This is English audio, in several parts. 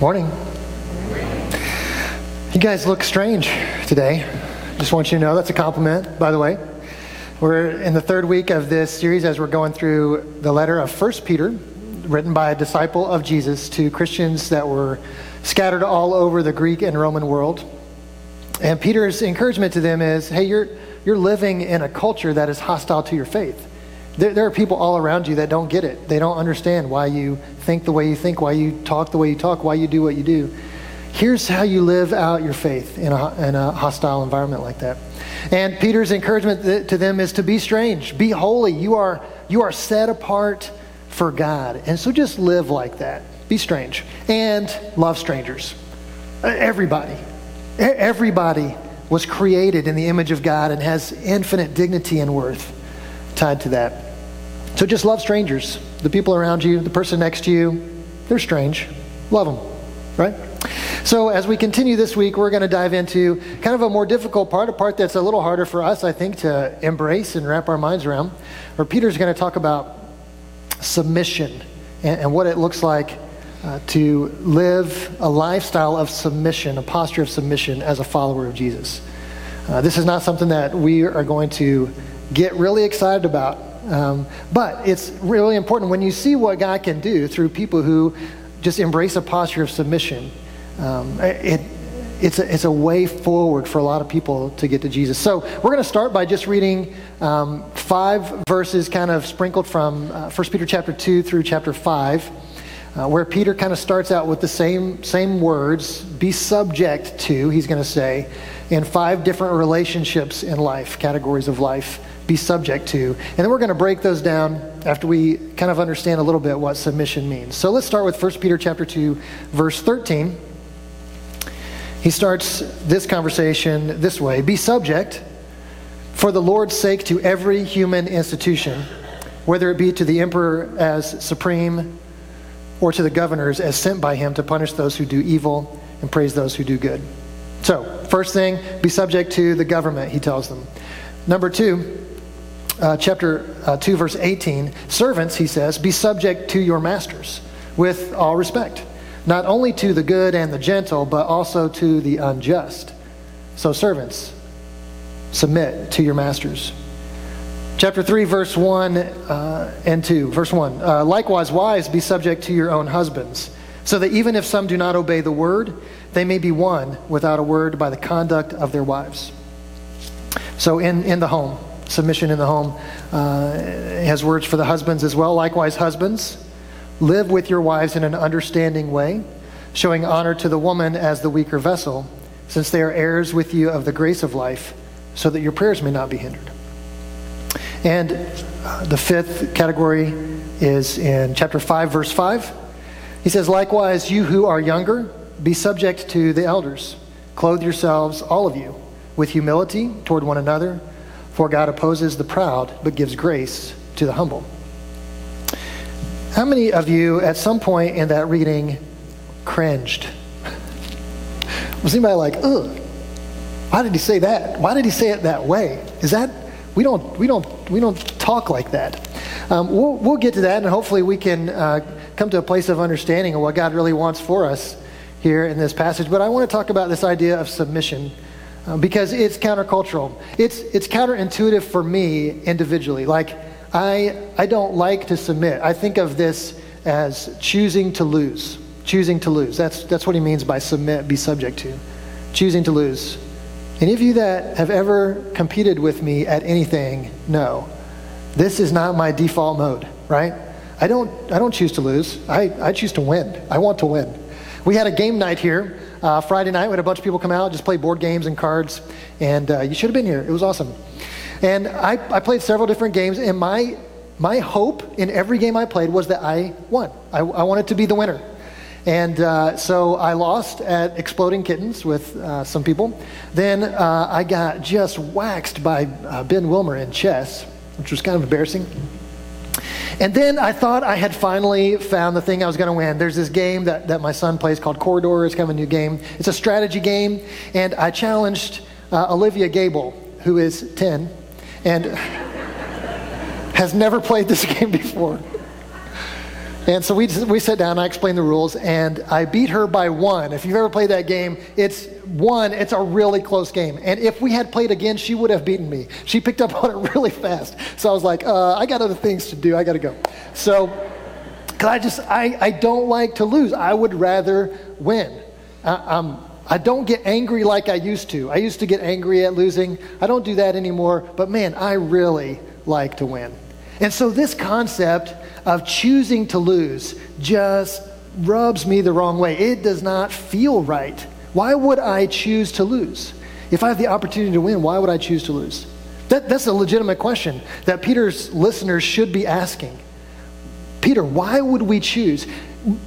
Morning. You guys look strange today. Just want you to know that's a compliment, by the way. We're in the third week of this series as we're going through the letter of First Peter, written by a disciple of Jesus to Christians that were scattered all over the Greek and Roman world. And Peter's encouragement to them is hey, you're, you're living in a culture that is hostile to your faith. There, there, are people all around you that don't get it. They don't understand why you think the way you think, why you talk the way you talk, why you do what you do. Here's how you live out your faith in a, in a hostile environment like that. And Peter's encouragement to them is to be strange, be holy. You are, you are set apart for God. And so just live like that. Be strange and love strangers. Everybody. Everybody was created in the image of God and has infinite dignity and worth tied to that. So just love strangers. The people around you, the person next to you, they're strange. Love them, right? So as we continue this week, we're going to dive into kind of a more difficult part, a part that's a little harder for us, I think, to embrace and wrap our minds around, where Peter's going to talk about submission and, and what it looks like uh, to live a lifestyle of submission, a posture of submission as a follower of Jesus. Uh, this is not something that we are going to get really excited about um, but it's really important when you see what God can do through people who just embrace a posture of submission. Um, it, it's, a, it's a way forward for a lot of people to get to Jesus. So we're going to start by just reading um, five verses kind of sprinkled from uh, 1 Peter chapter 2 through chapter 5. Uh, where Peter kind of starts out with the same, same words, be subject to, he's going to say, in five different relationships in life, categories of life be subject to. And then we're going to break those down after we kind of understand a little bit what submission means. So let's start with 1 Peter chapter 2 verse 13. He starts this conversation this way, be subject for the Lord's sake to every human institution, whether it be to the emperor as supreme or to the governors as sent by him to punish those who do evil and praise those who do good. So, first thing, be subject to the government, he tells them. Number two, uh, chapter uh, 2, verse 18 Servants, he says, be subject to your masters with all respect, not only to the good and the gentle, but also to the unjust. So, servants, submit to your masters. Chapter 3, verse 1 uh, and 2. Verse 1 uh, Likewise, wives, be subject to your own husbands, so that even if some do not obey the word, they may be won without a word by the conduct of their wives. So, in, in the home, submission in the home. Uh, has words for the husbands as well. Likewise, husbands, live with your wives in an understanding way, showing honor to the woman as the weaker vessel, since they are heirs with you of the grace of life, so that your prayers may not be hindered. And uh, the fifth category is in chapter 5, verse 5. He says, Likewise, you who are younger, be subject to the elders. Clothe yourselves, all of you, with humility toward one another for God opposes the proud, but gives grace to the humble. How many of you at some point in that reading cringed? Was anybody like, ugh, why did he say that? Why did he say it that way? Is that, we don't, we don't, we don't talk like that. Um, we'll, we'll get to that and hopefully we can uh, come to a place of understanding of what God really wants for us here in this passage. But I want to talk about this idea of submission Uh, because it's countercultural. It's, it's counterintuitive for me individually. Like, I, I don't like to submit. I think of this as choosing to lose. Choosing to lose. That's, that's what he means by submit, be subject to. Choosing to lose. Any of you that have ever competed with me at anything know this is not my default mode, right? I don't, I don't choose to lose. I, I choose to win. I want to win. We had a game night here uh, Friday night. We had a bunch of people come out, just play board games and cards, and uh, you should have been here. It was awesome. And I, I played several different games, and my, my hope in every game I played was that I won. I, I wanted to be the winner. And uh, so I lost at Exploding Kittens with uh, some people. Then uh, I got just waxed by uh, Ben Wilmer in chess, which was kind of embarrassing. And then I thought I had finally found the thing I was going to win. There's this game that, that my son plays called Quoridor. It's kind of a new game. It's a strategy game. And I challenged uh, Olivia Gable, who is 10 and has never played this game before. And so we, we sat down, I explained the rules, and I beat her by one. If you've ever played that game, it's one, it's a really close game. And if we had played again, she would have beaten me. She picked up on it really fast. So I was like, uh, I got other things to do, I gotta go. So, cause I just, I, I don't like to lose. I would rather win. I, I'm, I don't get angry like I used to. I used to get angry at losing. I don't do that anymore. But man, I really like to win. And so this concept of choosing to lose just rubs me the wrong way. It does not feel right. Why would I choose to lose? If I have the opportunity to win, why would I choose to lose? That, that's a legitimate question that Peter's listeners should be asking. Peter, why would we choose?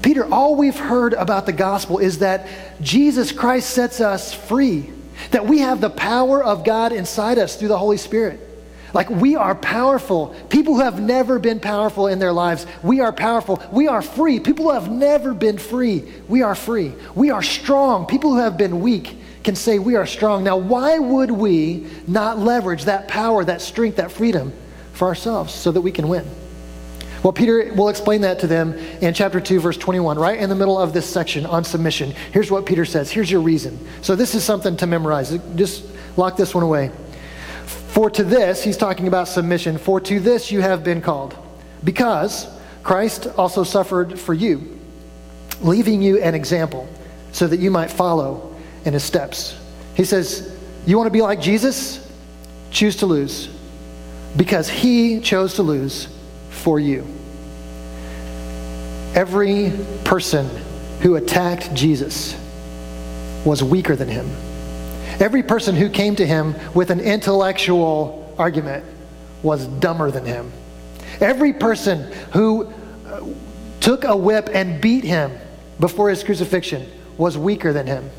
Peter, all we've heard about the gospel is that Jesus Christ sets us free, that we have the power of God inside us through the Holy Spirit. Like we are powerful. People who have never been powerful in their lives, we are powerful. We are free. People who have never been free, we are free. We are strong. People who have been weak can say we are strong. Now, why would we not leverage that power, that strength, that freedom for ourselves so that we can win? Well, Peter will explain that to them in chapter 2, verse 21, right in the middle of this section on submission. Here's what Peter says. Here's your reason. So, this is something to memorize. Just lock this one away. For to this, he's talking about submission, for to this you have been called, because Christ also suffered for you, leaving you an example so that you might follow in his steps. He says, You want to be like Jesus? Choose to lose, because he chose to lose for you. Every person who attacked Jesus was weaker than him. Every person who came to him with an intellectual argument was dumber than him. Every person who uh, took a whip and beat him before his crucifixion was weaker than him.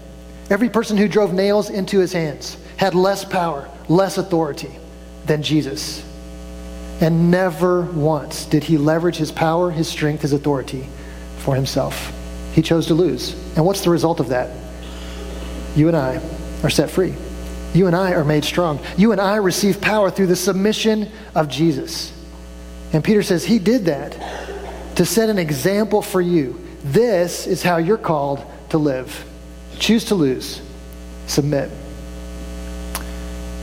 Every person who drove nails into his hands had less power, less authority than Jesus. And never once did he leverage his power, his strength, his authority for himself. He chose to lose. And what's the result of that? You and I are set free. You and I are made strong. You and I receive power through the submission of Jesus. And Peter says he did that to set an example for you. This is how you're called to live. Choose to lose, submit.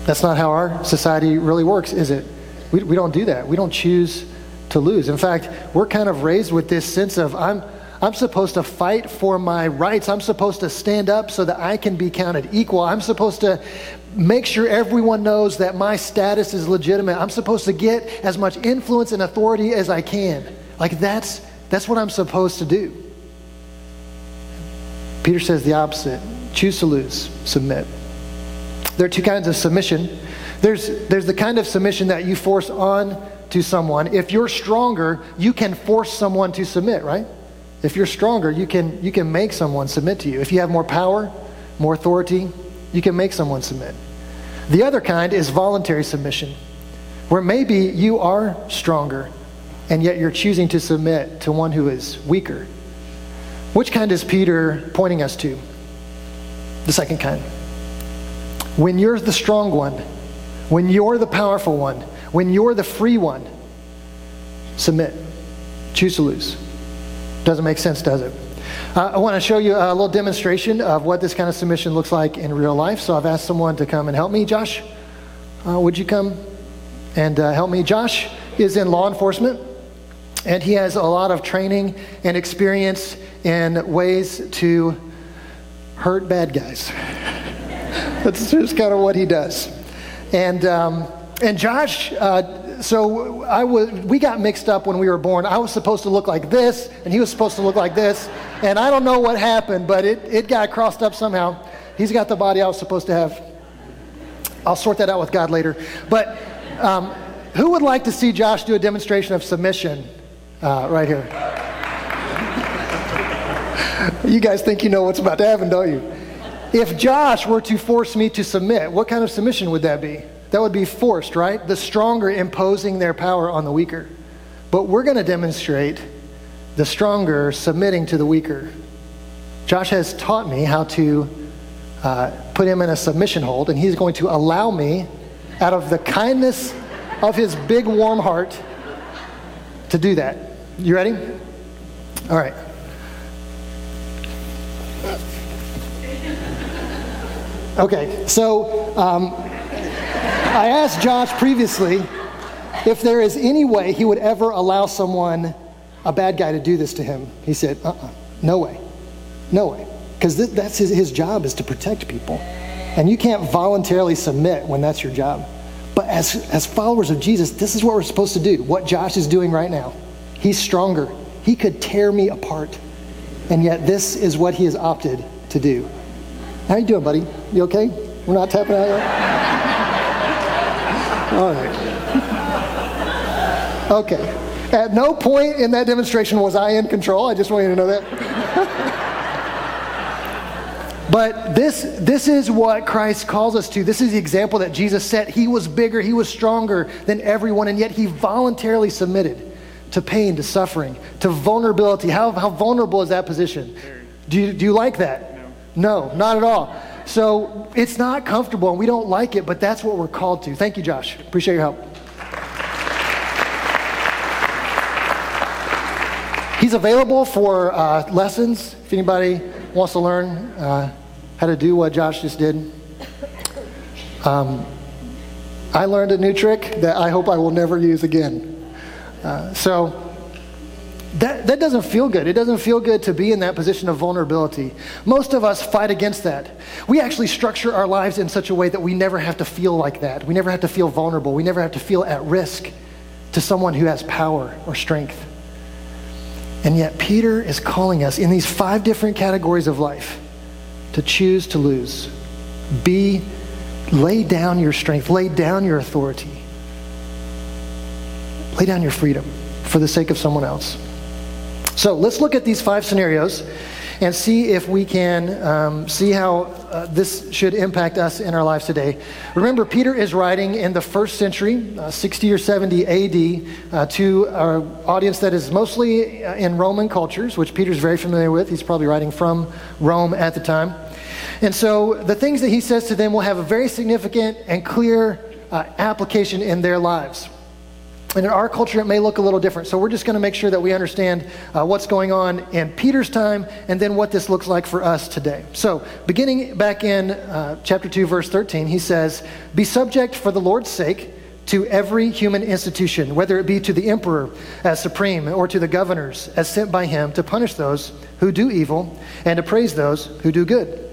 That's not how our society really works, is it? We, we don't do that. We don't choose to lose. In fact, we're kind of raised with this sense of, I'm, I'm supposed to fight for my rights. I'm supposed to stand up so that I can be counted equal. I'm supposed to make sure everyone knows that my status is legitimate. I'm supposed to get as much influence and authority as I can. Like that's that's what I'm supposed to do. Peter says the opposite. Choose to lose, submit. There are two kinds of submission. There's there's the kind of submission that you force on to someone. If you're stronger, you can force someone to submit, right? If you're stronger, you can, you can make someone submit to you. If you have more power, more authority, you can make someone submit. The other kind is voluntary submission, where maybe you are stronger and yet you're choosing to submit to one who is weaker. Which kind is Peter pointing us to? The second kind. When you're the strong one, when you're the powerful one, when you're the free one, submit. Choose to lose. Doesn't make sense, does it? Uh, I want to show you a little demonstration of what this kind of submission looks like in real life. So I've asked someone to come and help me. Josh, uh, would you come and uh, help me? Josh is in law enforcement, and he has a lot of training and experience in ways to hurt bad guys. That's just kind of what he does. And, um, and Josh uh, so I was, we got mixed up when we were born. I was supposed to look like this, and he was supposed to look like this. And I don't know what happened, but it, it got crossed up somehow. He's got the body I was supposed to have. I'll sort that out with God later. But um, who would like to see Josh do a demonstration of submission uh, right here? you guys think you know what's about to happen, don't you? If Josh were to force me to submit, what kind of submission would that be? That would be forced, right? The stronger imposing their power on the weaker. But we're going to demonstrate the stronger submitting to the weaker. Josh has taught me how to uh, put him in a submission hold, and he's going to allow me, out of the kindness of his big warm heart, to do that. You ready? All right. Okay, so um, I asked Josh previously if there is any way he would ever allow someone, a bad guy, to do this to him. He said, uh uh no way. No way. Because th- that's his, his job is to protect people. And you can't voluntarily submit when that's your job. But as, as followers of Jesus, this is what we're supposed to do. What Josh is doing right now. He's stronger. He could tear me apart. And yet this is what he has opted to do. How you doing, buddy? You okay? We're not tapping out yet? All right. Okay. At no point in that demonstration was I in control. I just want you to know that. but this, this is what Christ calls us to. This is the example that Jesus set. He was bigger, he was stronger than everyone, and yet he voluntarily submitted to pain, to suffering, to vulnerability. How, how vulnerable is that position? Do you, do you like that? No. no, not at all. So it's not comfortable and we don't like it, but that's what we're called to. Thank you, Josh. Appreciate your help. He's available for uh, lessons if anybody wants to learn uh, how to do what Josh just did. Um, I learned a new trick that I hope I will never use again. Uh, so, that, that doesn't feel good. It doesn't feel good to be in that position of vulnerability. Most of us fight against that. We actually structure our lives in such a way that we never have to feel like that. We never have to feel vulnerable. We never have to feel at risk to someone who has power or strength. And yet, Peter is calling us in these five different categories of life to choose to lose. Be, lay down your strength, lay down your authority, lay down your freedom for the sake of someone else. So let's look at these five scenarios and see if we can um, see how uh, this should impact us in our lives today. Remember, Peter is writing in the first century, uh, 60 or 70 AD, uh, to an audience that is mostly uh, in Roman cultures, which Peter's very familiar with. He's probably writing from Rome at the time. And so the things that he says to them will have a very significant and clear uh, application in their lives. And in our culture, it may look a little different. So we're just going to make sure that we understand uh, what's going on in Peter's time and then what this looks like for us today. So, beginning back in uh, chapter 2, verse 13, he says, Be subject for the Lord's sake to every human institution, whether it be to the emperor as supreme or to the governors as sent by him to punish those who do evil and to praise those who do good.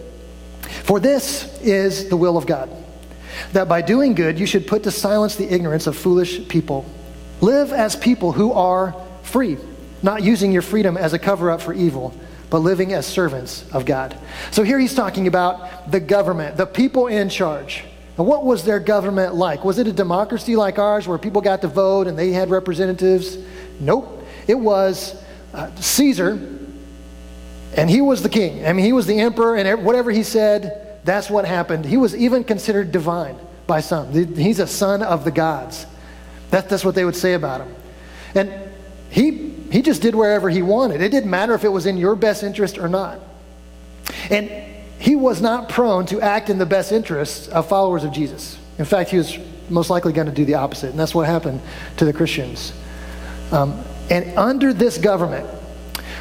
For this is the will of God, that by doing good you should put to silence the ignorance of foolish people Live as people who are free, not using your freedom as a cover up for evil, but living as servants of God. So here he's talking about the government, the people in charge. And what was their government like? Was it a democracy like ours where people got to vote and they had representatives? Nope. It was uh, Caesar, and he was the king. I mean, he was the emperor, and whatever he said, that's what happened. He was even considered divine by some. He's a son of the gods. That, that's what they would say about him. And he, he just did wherever he wanted. It didn't matter if it was in your best interest or not. And he was not prone to act in the best interests of followers of Jesus. In fact, he was most likely going to do the opposite. And that's what happened to the Christians. Um, and under this government,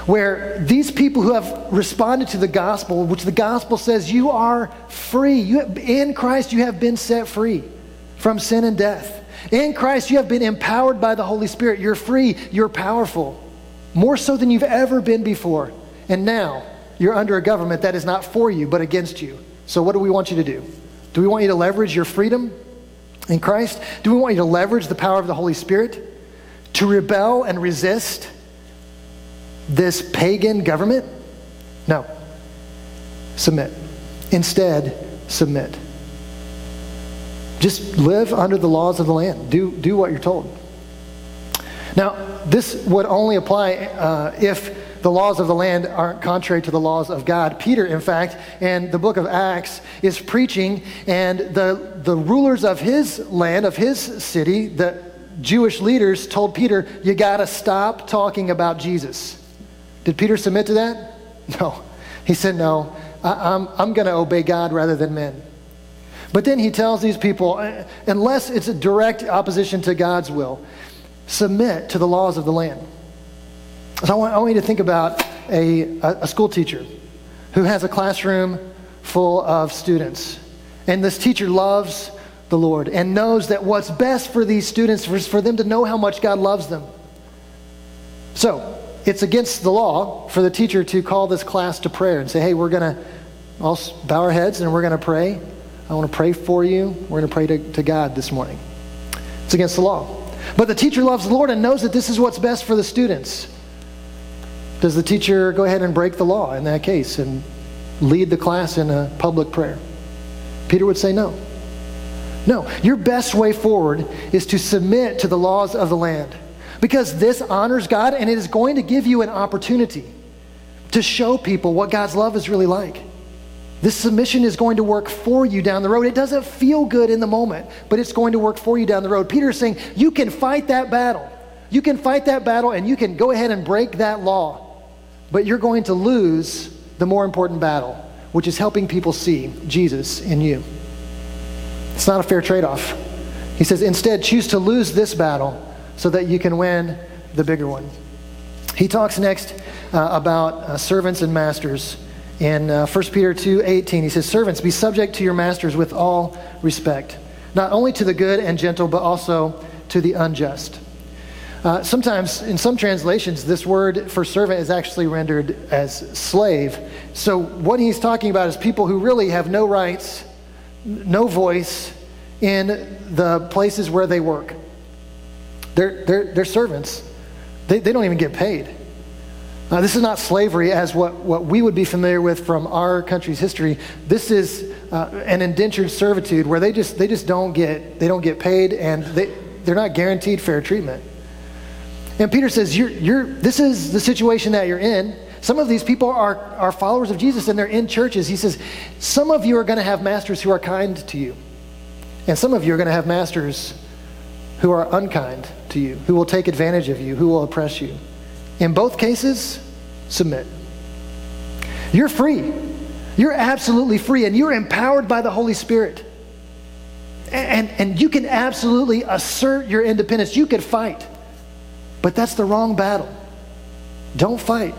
where these people who have responded to the gospel, which the gospel says you are free, you, in Christ you have been set free from sin and death. In Christ, you have been empowered by the Holy Spirit. You're free, you're powerful, more so than you've ever been before. And now, you're under a government that is not for you, but against you. So, what do we want you to do? Do we want you to leverage your freedom in Christ? Do we want you to leverage the power of the Holy Spirit to rebel and resist this pagan government? No. Submit. Instead, submit. Just live under the laws of the land. Do, do what you're told. Now, this would only apply uh, if the laws of the land aren't contrary to the laws of God. Peter, in fact, in the book of Acts, is preaching, and the, the rulers of his land, of his city, the Jewish leaders told Peter, You got to stop talking about Jesus. Did Peter submit to that? No. He said, No, I, I'm, I'm going to obey God rather than men. But then he tells these people, uh, unless it's a direct opposition to God's will, submit to the laws of the land. So I want, I want you to think about a, a, a school teacher who has a classroom full of students. And this teacher loves the Lord and knows that what's best for these students is for them to know how much God loves them. So, it's against the law for the teacher to call this class to prayer and say, hey, we're going to all bow our heads and we're going to pray. I want to pray for you. We're going to pray to, to God this morning. It's against the law. But the teacher loves the Lord and knows that this is what's best for the students. Does the teacher go ahead and break the law in that case and lead the class in a public prayer? Peter would say no. No, your best way forward is to submit to the laws of the land because this honors God and it is going to give you an opportunity to show people what God's love is really like. This submission is going to work for you down the road. It doesn't feel good in the moment, but it's going to work for you down the road. Peter is saying you can fight that battle. You can fight that battle and you can go ahead and break that law, but you're going to lose the more important battle, which is helping people see Jesus in you. It's not a fair trade off. He says, instead, choose to lose this battle so that you can win the bigger one. He talks next uh, about uh, servants and masters. In uh, 1 Peter 2:18, he says, "Servants, be subject to your masters with all respect, not only to the good and gentle, but also to the unjust." Uh, sometimes, in some translations, this word for servant is actually rendered as slave. So, what he's talking about is people who really have no rights, no voice in the places where they work. They're, they're, they're servants, they, they don't even get paid. Uh, this is not slavery as what, what we would be familiar with from our country's history. This is uh, an indentured servitude where they just, they just don't get, they don't get paid and they, they're not guaranteed fair treatment. And Peter says, you're, you're, this is the situation that you're in. Some of these people are, are followers of Jesus and they're in churches. He says, some of you are going to have masters who are kind to you. And some of you are going to have masters who are unkind to you, who will take advantage of you, who will oppress you. In both cases, submit. You're free. You're absolutely free, and you're empowered by the Holy Spirit. And, and you can absolutely assert your independence. You could fight, but that's the wrong battle. Don't fight.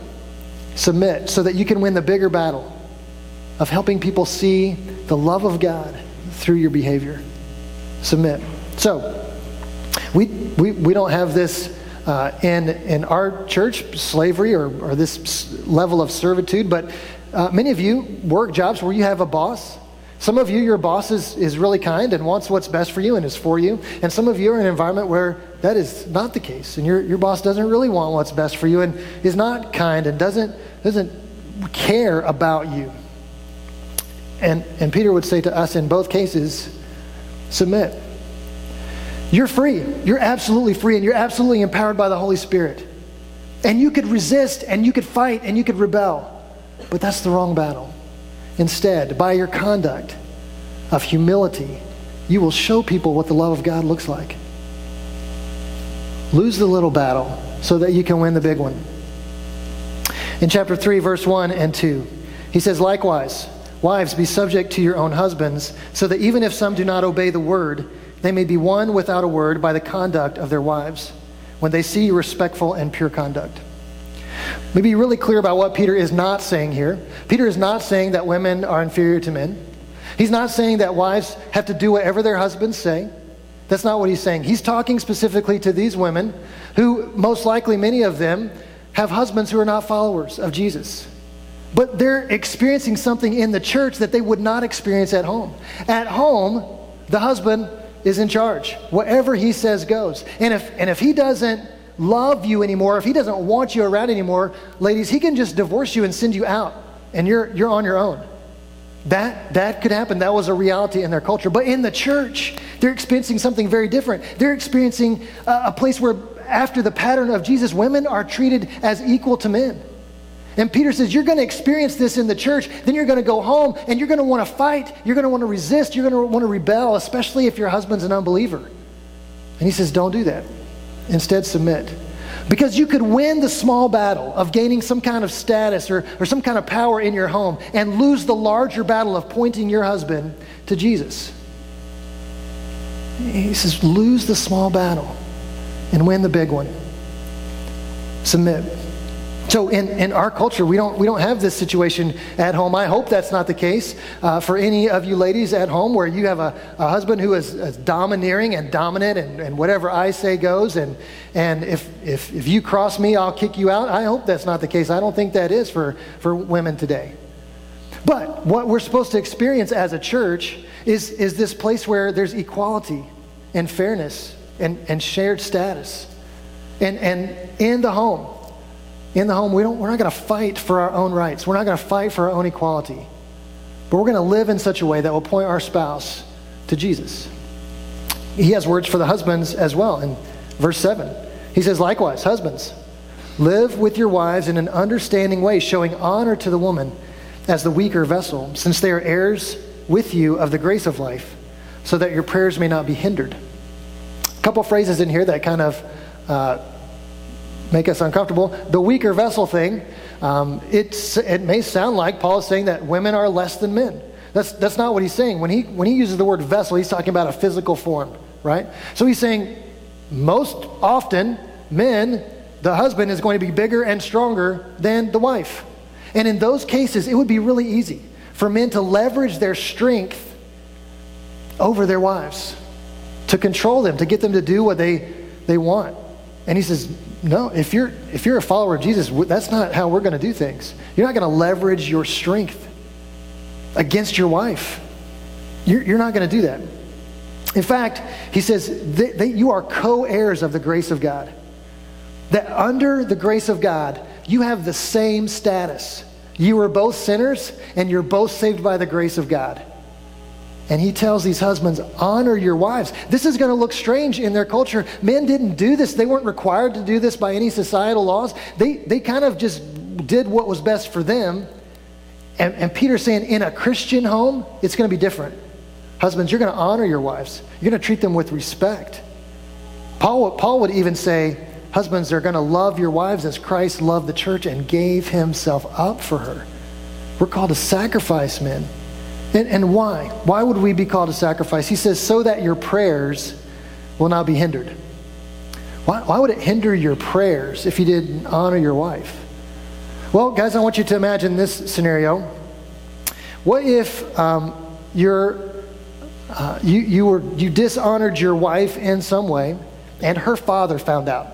Submit so that you can win the bigger battle of helping people see the love of God through your behavior. Submit. So, we, we, we don't have this uh, in, in our church, slavery or, or this level of servitude, but uh, many of you work jobs where you have a boss. Some of you, your boss is, is really kind and wants what's best for you and is for you. And some of you are in an environment where that is not the case. And your, your boss doesn't really want what's best for you and is not kind and doesn't, doesn't care about you. And, and Peter would say to us in both cases submit. You're free. You're absolutely free, and you're absolutely empowered by the Holy Spirit. And you could resist, and you could fight, and you could rebel. But that's the wrong battle. Instead, by your conduct of humility, you will show people what the love of God looks like. Lose the little battle so that you can win the big one. In chapter 3, verse 1 and 2, he says, Likewise, wives, be subject to your own husbands, so that even if some do not obey the word, they may be won without a word by the conduct of their wives when they see respectful and pure conduct. Let me be really clear about what Peter is not saying here. Peter is not saying that women are inferior to men. He's not saying that wives have to do whatever their husbands say. That's not what he's saying. He's talking specifically to these women who, most likely, many of them, have husbands who are not followers of Jesus. But they're experiencing something in the church that they would not experience at home. At home, the husband is in charge. Whatever he says goes. And if, and if he doesn't love you anymore, if he doesn't want you around anymore, ladies, he can just divorce you and send you out, and you're, you're on your own. That, that could happen. That was a reality in their culture. But in the church, they're experiencing something very different. They're experiencing a, a place where, after the pattern of Jesus, women are treated as equal to men. And Peter says, You're going to experience this in the church, then you're going to go home and you're going to want to fight, you're going to want to resist, you're going to want to rebel, especially if your husband's an unbeliever. And he says, Don't do that. Instead, submit. Because you could win the small battle of gaining some kind of status or, or some kind of power in your home and lose the larger battle of pointing your husband to Jesus. He says, lose the small battle and win the big one. Submit. So in, in our culture, we don't, we don't have this situation at home. I hope that's not the case uh, for any of you ladies at home where you have a, a husband who is, is, domineering and dominant and, and whatever I say goes. And, and if, if, if you cross me, I'll kick you out. I hope that's not the case. I don't think that is for, for women today. But what we're supposed to experience as a church is, is this place where there's equality and fairness and, and shared status. And, and in the home, in the home, we don't, we're not going to fight for our own rights. We're not going to fight for our own equality. But we're going to live in such a way that will point our spouse to Jesus. He has words for the husbands as well in verse 7. He says, Likewise, husbands, live with your wives in an understanding way, showing honor to the woman as the weaker vessel, since they are heirs with you of the grace of life, so that your prayers may not be hindered. A couple phrases in here that kind of uh, make us uncomfortable. The weaker vessel thing, um, it's, it may sound like Paul is saying that women are less than men. That's, that's not what he's saying. When he, when he uses the word vessel, he's talking about a physical form, right? So he's saying most often, men, the husband is going to be bigger and stronger than the wife. And in those cases, it would be really easy for men to leverage their strength over their wives, to control them, to get them to do what they, they want. And he says, no, if you're, if you're a follower of Jesus, that's not how we're going to do things. You're not going to leverage your strength against your wife. You're, you're not going to do that. In fact, he says that, that you are co heirs of the grace of God. That under the grace of God, you have the same status. You are both sinners, and you're both saved by the grace of God. And he tells these husbands, honor your wives. This is going to look strange in their culture. Men didn't do this. They weren't required to do this by any societal laws. They, they kind of just did what was best for them. And, and Peter's saying, in a Christian home, it's going to be different. Husbands, you're going to honor your wives, you're going to treat them with respect. Paul, Paul would even say, Husbands, they're going to love your wives as Christ loved the church and gave himself up for her. We're called to sacrifice men. And, and why? Why would we be called to sacrifice? He says, so that your prayers will not be hindered. Why, why would it hinder your prayers if you didn't honor your wife? Well, guys, I want you to imagine this scenario. What if um, you're, uh, you, you, were, you dishonored your wife in some way and her father found out?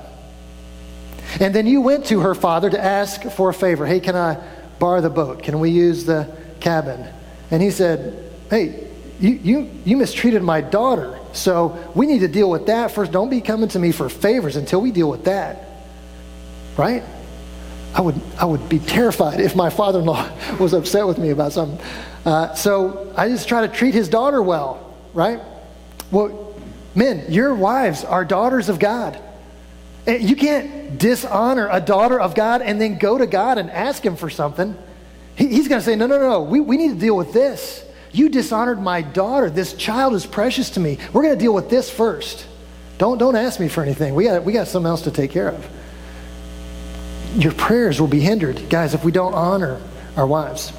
And then you went to her father to ask for a favor. Hey, can I borrow the boat? Can we use the cabin? And he said, Hey, you, you, you mistreated my daughter. So we need to deal with that first. Don't be coming to me for favors until we deal with that. Right? I would, I would be terrified if my father in law was upset with me about something. Uh, so I just try to treat his daughter well, right? Well, men, your wives are daughters of God. You can't dishonor a daughter of God and then go to God and ask him for something. He, he's going to say, No, no, no, we, we need to deal with this. You dishonored my daughter. This child is precious to me. We're going to deal with this first. Don't, don't ask me for anything. We got, we got something else to take care of. Your prayers will be hindered, guys, if we don't honor our wives.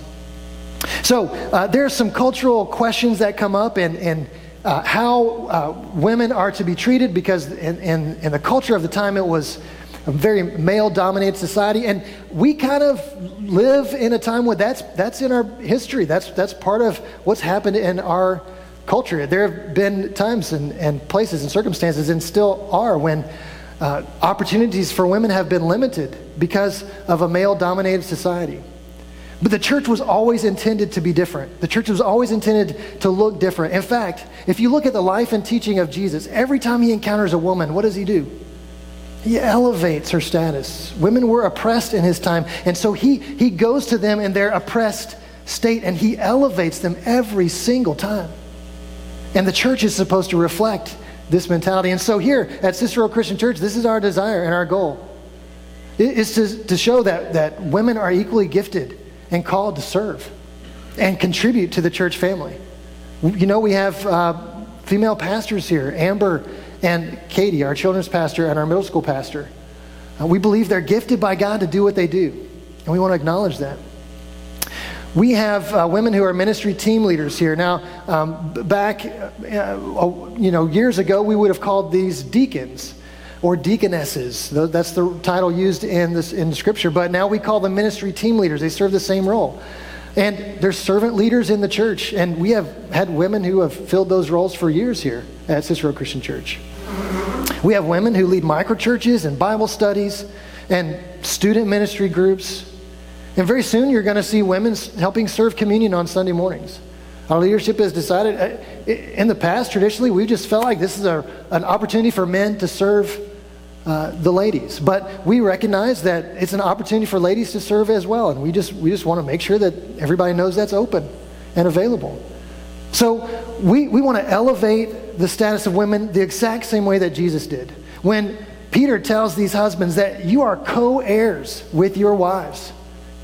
So uh, there are some cultural questions that come up, and, and uh, how uh, women are to be treated because in, in, in, the culture of the time it was a very male dominated society and we kind of live in a time where that's, that's in our history that's, that's part of what's happened in our culture there have been times and, and places and circumstances and still are when uh, opportunities for women have been limited because of a male dominated society but the church was always intended to be different. The church was always intended to look different. In fact, if you look at the life and teaching of Jesus, every time he encounters a woman, what does he do? He elevates her status. Women were oppressed in his time, and so he, he goes to them in their oppressed state and he elevates them every single time. And the church is supposed to reflect this mentality. And so here at Cicero Christian Church, this is our desire and our goal. Is to, to show that, that women are equally gifted and called to serve and contribute to the church family. You know, we have uh, female pastors here, Amber and Katie, our children's pastor and our middle school pastor. Uh, we believe they're gifted by God to do what they do, and we want to acknowledge that. We have uh, women who are ministry team leaders here. Now, um, back, uh, you know, years ago, we would have called these deacons. or deaconesses. That's the title used in, this, in Scripture, but now we call them ministry team leaders. They serve the same role. And they're servant leaders in the church, and we have had women who have filled those roles for years here at Cicero Christian Church. We have women who lead microchurches and Bible studies and student ministry groups. And very soon you're going to see women helping serve communion on Sunday mornings. Our leadership has decided, uh, in the past, traditionally, we just felt like this is a, an opportunity for men to serve uh, the ladies. But we recognize that it's an opportunity for ladies to serve as well. And we just, we just want to make sure that everybody knows that's open and available. So we, we want to elevate the status of women the exact same way that Jesus did. When Peter tells these husbands that you are co heirs with your wives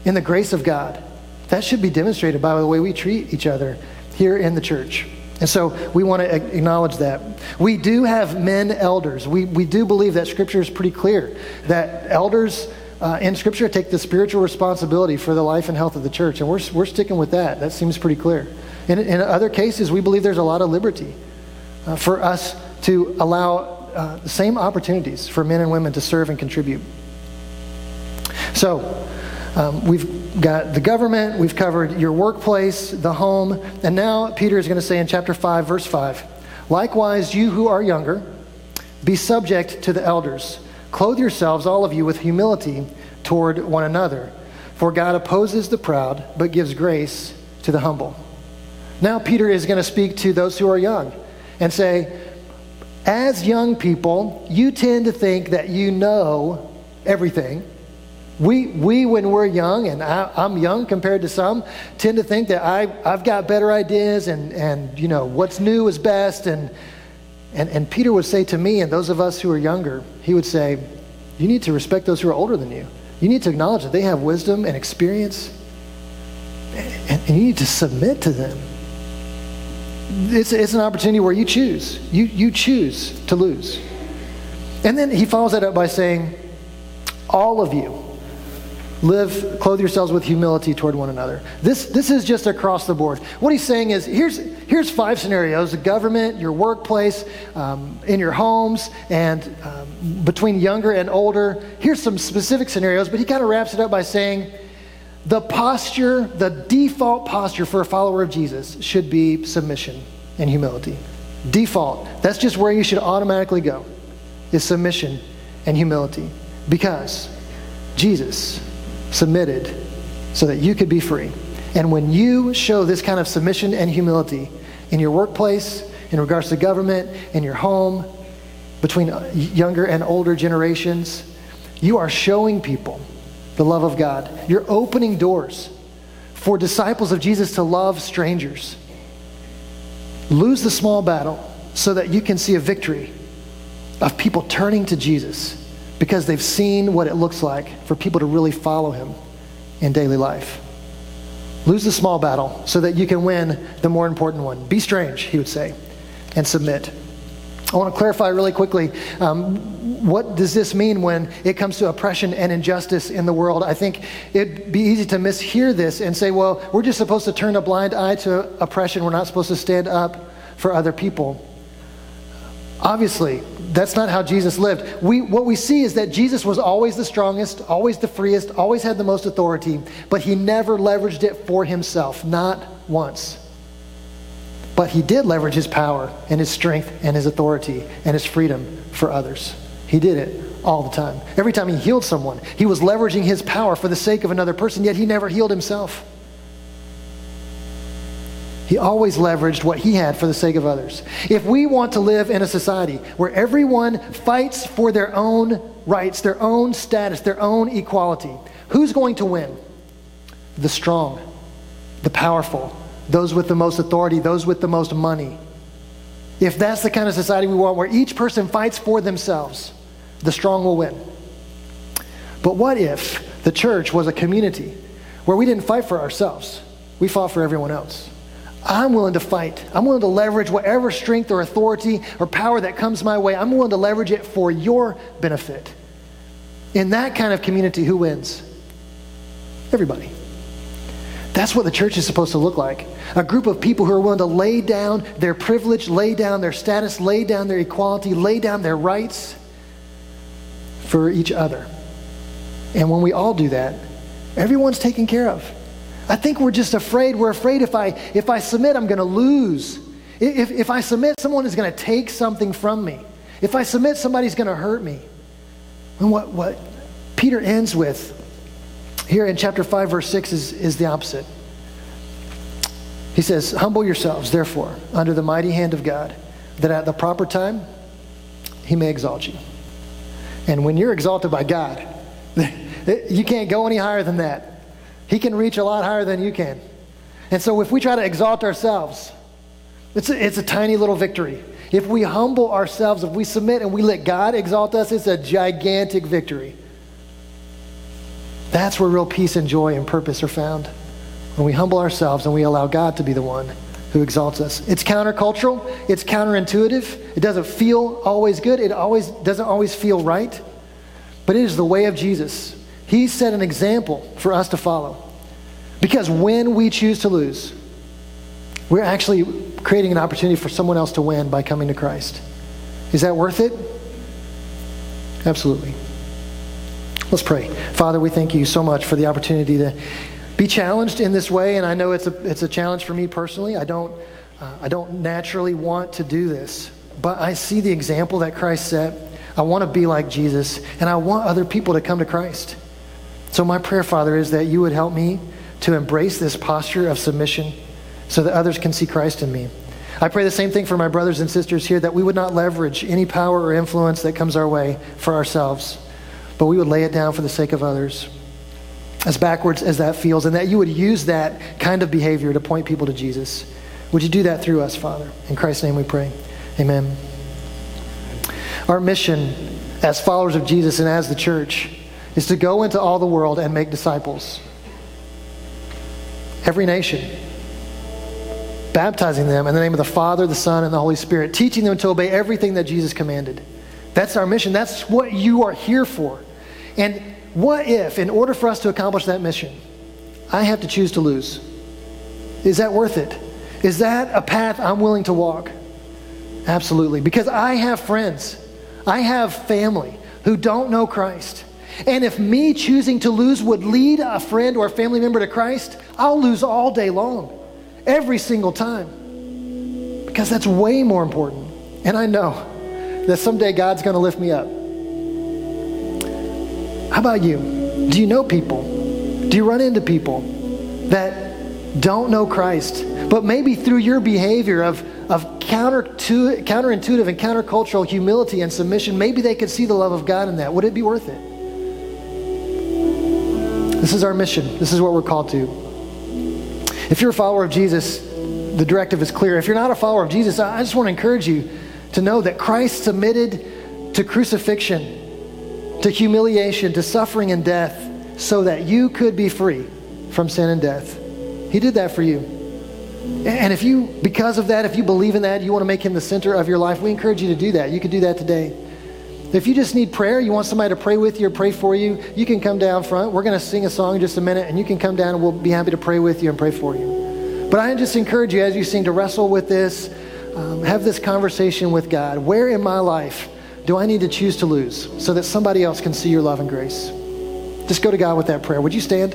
in the grace of God, that should be demonstrated by the way we treat each other here in the church. And so we want to acknowledge that. We do have men elders. We, we do believe that Scripture is pretty clear that elders uh, in Scripture take the spiritual responsibility for the life and health of the church. And we're, we're sticking with that. That seems pretty clear. In, in other cases, we believe there's a lot of liberty uh, for us to allow uh, the same opportunities for men and women to serve and contribute. So, um, we've got the government, we've covered your workplace, the home, and now Peter is going to say in chapter 5, verse 5 Likewise, you who are younger, be subject to the elders. Clothe yourselves, all of you, with humility toward one another. For God opposes the proud, but gives grace to the humble. Now, Peter is going to speak to those who are young and say, as young people, you tend to think that you know everything we, we, when we're young, and I, am young compared to some, tend to think that I, I've got better ideas and, and, you know, what's new is best. And, and, and Peter would say to me and those of us who are younger, he would say, you need to respect those who are older than you. You need to acknowledge that they have wisdom and experience, and, and you need to submit to them. It's, it's an opportunity where you choose. You, you choose to lose. And then he follows that up by saying, all of you, live clothe yourselves with humility toward one another this this is just across the board what he's saying is here's here's five scenarios the government your workplace um, in your homes and um, between younger and older here's some specific scenarios but he kind of wraps it up by saying the posture the default posture for a follower of jesus should be submission and humility default that's just where you should automatically go is submission and humility because jesus submitted so that you could be free. And when you show this kind of submission and humility in your workplace, in regards to government, in your home, between younger and older generations, you are showing people the love of God. You're opening doors for disciples of Jesus to love strangers. Lose the small battle so that you can see a victory of people turning to Jesus because they've seen what it looks like for people to really follow him in daily life. Lose the small battle so that you can win the more important one. Be strange, he would say, and submit. I want to clarify really quickly um, what does this mean when it comes to oppression and injustice in the world? I think it'd be easy to mishear this and say, well, we're just supposed to turn a blind eye to oppression. We're not supposed to stand up for other people. Obviously, that's not how Jesus lived. We, what we see is that Jesus was always the strongest, always the freest, always had the most authority, but he never leveraged it for himself, not once. But he did leverage his power and his strength and his authority and his freedom for others. He did it all the time. Every time he healed someone, he was leveraging his power for the sake of another person, yet he never healed himself. He always leveraged what he had for the sake of others. If we want to live in a society where everyone fights for their own rights, their own status, their own equality, who's going to win? The strong, the powerful, those with the most authority, those with the most money. If that's the kind of society we want, where each person fights for themselves, the strong will win. But what if the church was a community where we didn't fight for ourselves? We fought for everyone else. I'm willing to fight. I'm willing to leverage whatever strength or authority or power that comes my way. I'm willing to leverage it for your benefit. In that kind of community, who wins? Everybody. That's what the church is supposed to look like. A group of people who are willing to lay down their privilege, lay down their status, lay down their equality, lay down their rights for each other. And when we all do that, everyone's taken care of. I think we're just afraid. We're afraid if I, if I submit, I'm going to lose. If, if I submit, someone is going to take something from me. If I submit, somebody's going to hurt me. And what, what Peter ends with here in chapter 5, verse 6 is, is the opposite. He says, Humble yourselves, therefore, under the mighty hand of God, that at the proper time he may exalt you. And when you're exalted by God, you can't go any higher than that. He can reach a lot higher than you can. And so if we try to exalt ourselves, it's a, it's a tiny little victory. If we humble ourselves, if we submit and we let God exalt us, it's a gigantic victory. That's where real peace and joy and purpose are found. When we humble ourselves and we allow God to be the one who exalts us. It's countercultural, it's counterintuitive. It doesn't feel always good, it always doesn't always feel right. But it is the way of Jesus. He set an example for us to follow. Because when we choose to lose, we're actually creating an opportunity for someone else to win by coming to Christ. Is that worth it? Absolutely. Let's pray. Father, we thank you so much for the opportunity to be challenged in this way, and I know it's a, it's a challenge for me personally. I don't, uh, I don't naturally want to do this, but I see the example that Christ set. I want to be like Jesus, and I want other people to come to Christ. So, my prayer, Father, is that you would help me to embrace this posture of submission so that others can see Christ in me. I pray the same thing for my brothers and sisters here that we would not leverage any power or influence that comes our way for ourselves but we would lay it down for the sake of others. As backwards as that feels, and that you would use that kind of behavior to point people to Jesus. Would you do that through us, Father? In Christ's name we pray. Amen. Our mission as followers of Jesus and as the church is to go into all the world and make disciples. Every nation. Baptizing them in the name of the Father, the Son, and the Holy Spirit, teaching them to obey everything that Jesus commanded. That's our mission. That's what you are here for. And what if, in order for us to accomplish that mission, I have to choose to lose? Is that worth it? Is that a path I'm willing to walk? Absolutely. Because I have friends, I have family who don't know Christ. And if me choosing to lose would lead a friend or a family member to Christ, I'll lose all day long, every single time. Because that's way more important. And I know that someday God's going to lift me up. How about you? Do you know people? Do you run into people that don't know Christ, but maybe through your behavior of, of counter to, counterintuitive and countercultural humility and submission, maybe they could see the love of God in that? Would it be worth it? This is our mission. This is what we're called to. If you're a follower of Jesus, the directive is clear. If you're not a follower of Jesus, I just want to encourage you to know that Christ submitted to crucifixion to humiliation, to suffering and death, so that you could be free from sin and death. He did that for you. And if you, because of that, if you believe in that, you want to make him the center of your life, we encourage you to do that. You can do that today. If you just need prayer, you want somebody to pray with you or pray for you, you can come down front. We're going to sing a song in just a minute, and you can come down and we'll be happy to pray with you and pray for you. But I just encourage you as you sing to wrestle with this, um, have this conversation with God. Where in my life do I need to choose to lose so that somebody else can see your love and grace? Just go to God with that prayer. Would you stand?